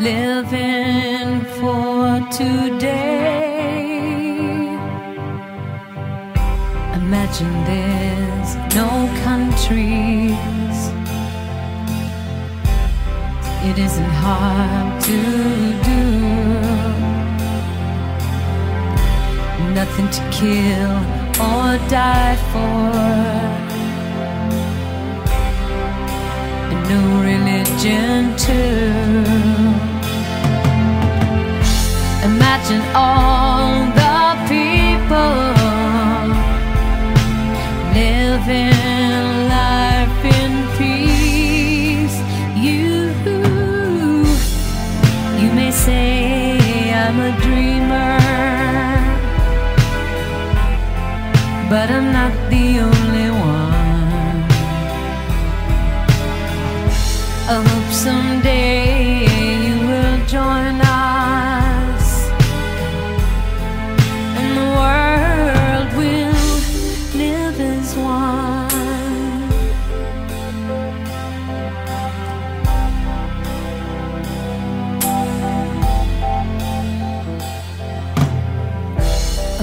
living for today. Imagine there's no countries. It isn't hard to do. Nothing to kill or die for. No religion too. Imagine all the people living life in peace. You, you may say I'm a dreamer, but I'm not the only one. I hope someday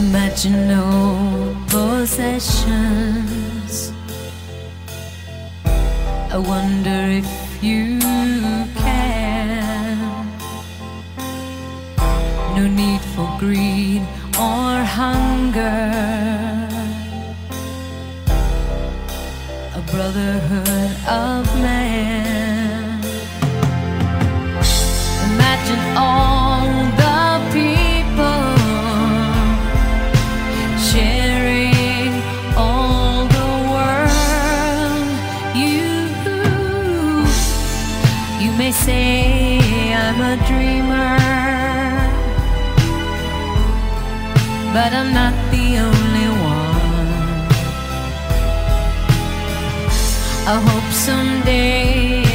Imagine no possessions. I wonder if you can. No need for greed or hunger. A brotherhood of man. May say I'm a dreamer, but I'm not the only one. I hope someday